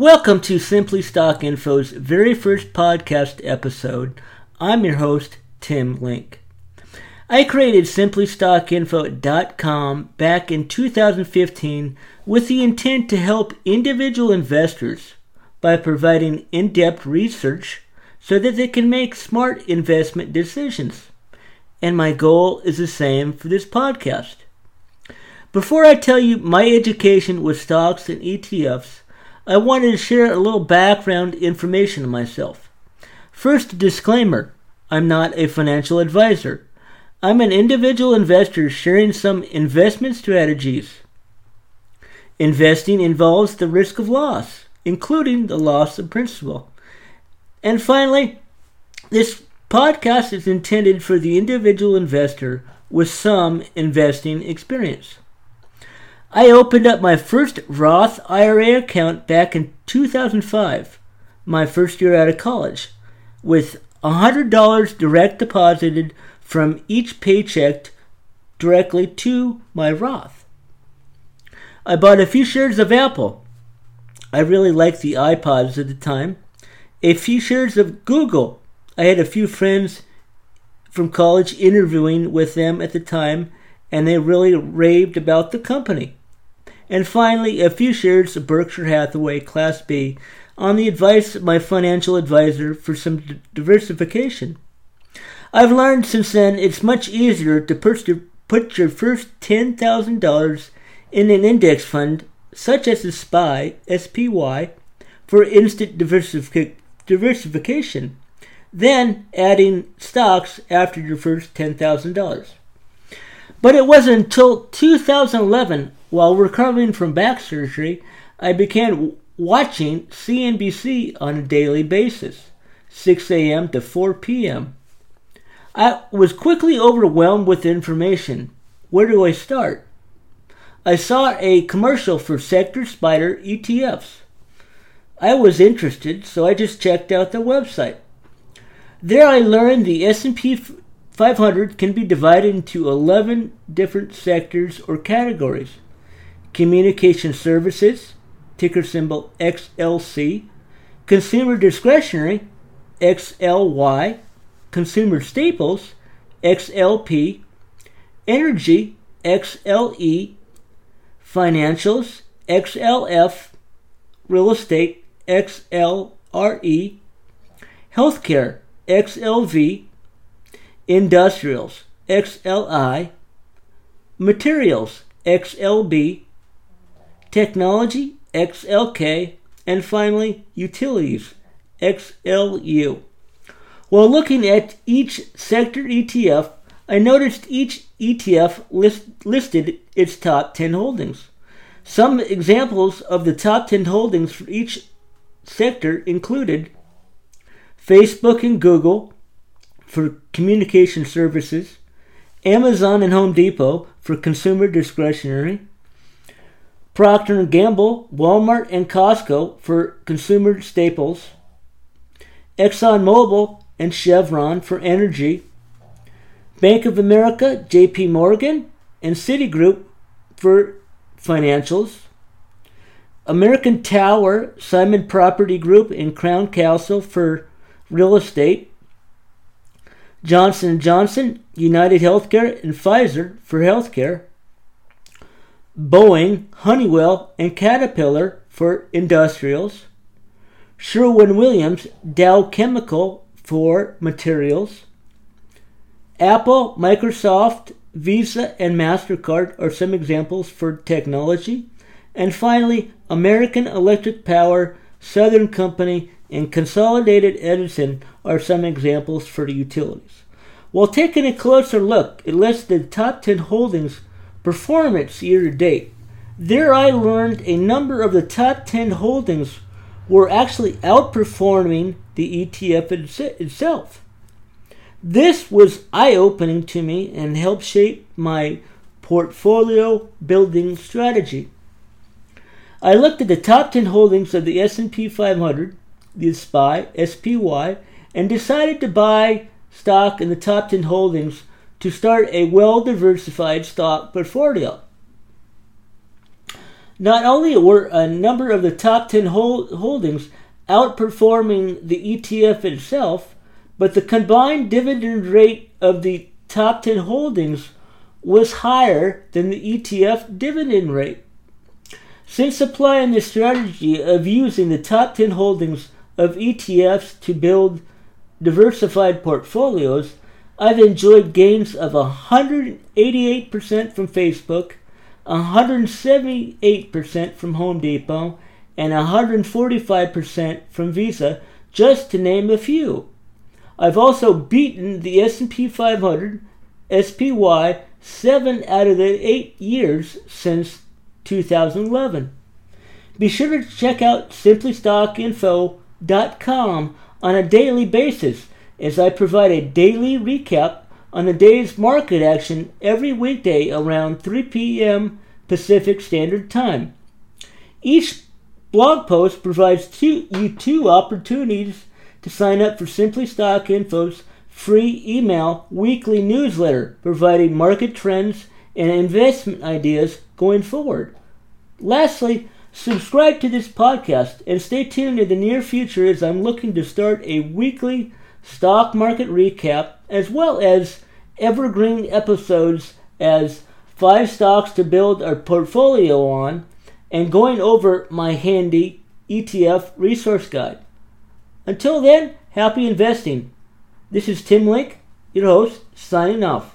Welcome to Simply Stock Info's very first podcast episode. I'm your host, Tim Link. I created simplystockinfo.com back in 2015 with the intent to help individual investors by providing in depth research so that they can make smart investment decisions. And my goal is the same for this podcast. Before I tell you my education with stocks and ETFs, I wanted to share a little background information on myself. First, disclaimer I'm not a financial advisor. I'm an individual investor sharing some investment strategies. Investing involves the risk of loss, including the loss of principal. And finally, this podcast is intended for the individual investor with some investing experience. I opened up my first Roth IRA account back in 2005, my first year out of college, with $100 direct deposited from each paycheck directly to my Roth. I bought a few shares of Apple. I really liked the iPods at the time. A few shares of Google. I had a few friends from college interviewing with them at the time, and they really raved about the company and finally a few shares of Berkshire Hathaway Class B on the advice of my financial advisor for some d- diversification. I've learned since then it's much easier to put your, put your first $10,000 in an index fund such as the SPY, SPY, for instant diversific- diversification, then adding stocks after your first $10,000. But it wasn't until 2011 while recovering from back surgery, I began watching CNBC on a daily basis, 6 a.m. to 4 p.m. I was quickly overwhelmed with information. Where do I start? I saw a commercial for Sector SPDR ETFs. I was interested, so I just checked out their website. There I learned the S&P 500 can be divided into 11 different sectors or categories. Communication Services, ticker symbol XLC, Consumer Discretionary, XLY, Consumer Staples, XLP, Energy, XLE, Financials, XLF, Real Estate, XLRE, Healthcare, XLV, Industrials, XLI, Materials, XLB, Technology, XLK, and finally Utilities, XLU. While looking at each sector ETF, I noticed each ETF list, listed its top 10 holdings. Some examples of the top 10 holdings for each sector included Facebook and Google for communication services, Amazon and Home Depot for consumer discretionary, Procter & Gamble, Walmart, and Costco for consumer staples, ExxonMobil and Chevron for energy, Bank of America, JP Morgan, and Citigroup for financials, American Tower, Simon Property Group, and Crown Castle for real estate, Johnson & Johnson, United Healthcare, and Pfizer for healthcare, Boeing, Honeywell, and Caterpillar for industrials, Sherwin Williams, Dow Chemical for materials, Apple, Microsoft, Visa, and MasterCard are some examples for technology, and finally, American Electric Power, Southern Company, and Consolidated Edison are some examples for the utilities. While taking a closer look, it lists the top 10 holdings performance year to date. There I learned a number of the top 10 holdings were actually outperforming the ETF itself. This was eye opening to me and helped shape my portfolio building strategy. I looked at the top 10 holdings of the S&P 500, the SPY, SPY, and decided to buy stock in the top 10 holdings to start a well diversified stock portfolio. Not only were a number of the top 10 hold- holdings outperforming the ETF itself, but the combined dividend rate of the top 10 holdings was higher than the ETF dividend rate. Since applying the strategy of using the top 10 holdings of ETFs to build diversified portfolios, I've enjoyed gains of 188% from Facebook, 178% from Home Depot, and 145% from Visa, just to name a few. I've also beaten the S&P 500, SPY, 7 out of the 8 years since 2011. Be sure to check out simplystockinfo.com on a daily basis as I provide a daily recap on the day's market action every weekday around 3 p.m. Pacific Standard Time. Each blog post provides two, you two opportunities to sign up for Simply Stock Info's free email weekly newsletter providing market trends and investment ideas going forward. Lastly, subscribe to this podcast and stay tuned in the near future as I'm looking to start a weekly stock market recap as well as evergreen episodes as five stocks to build a portfolio on and going over my handy ETF resource guide. Until then, happy investing. This is Tim Link, your host, signing off.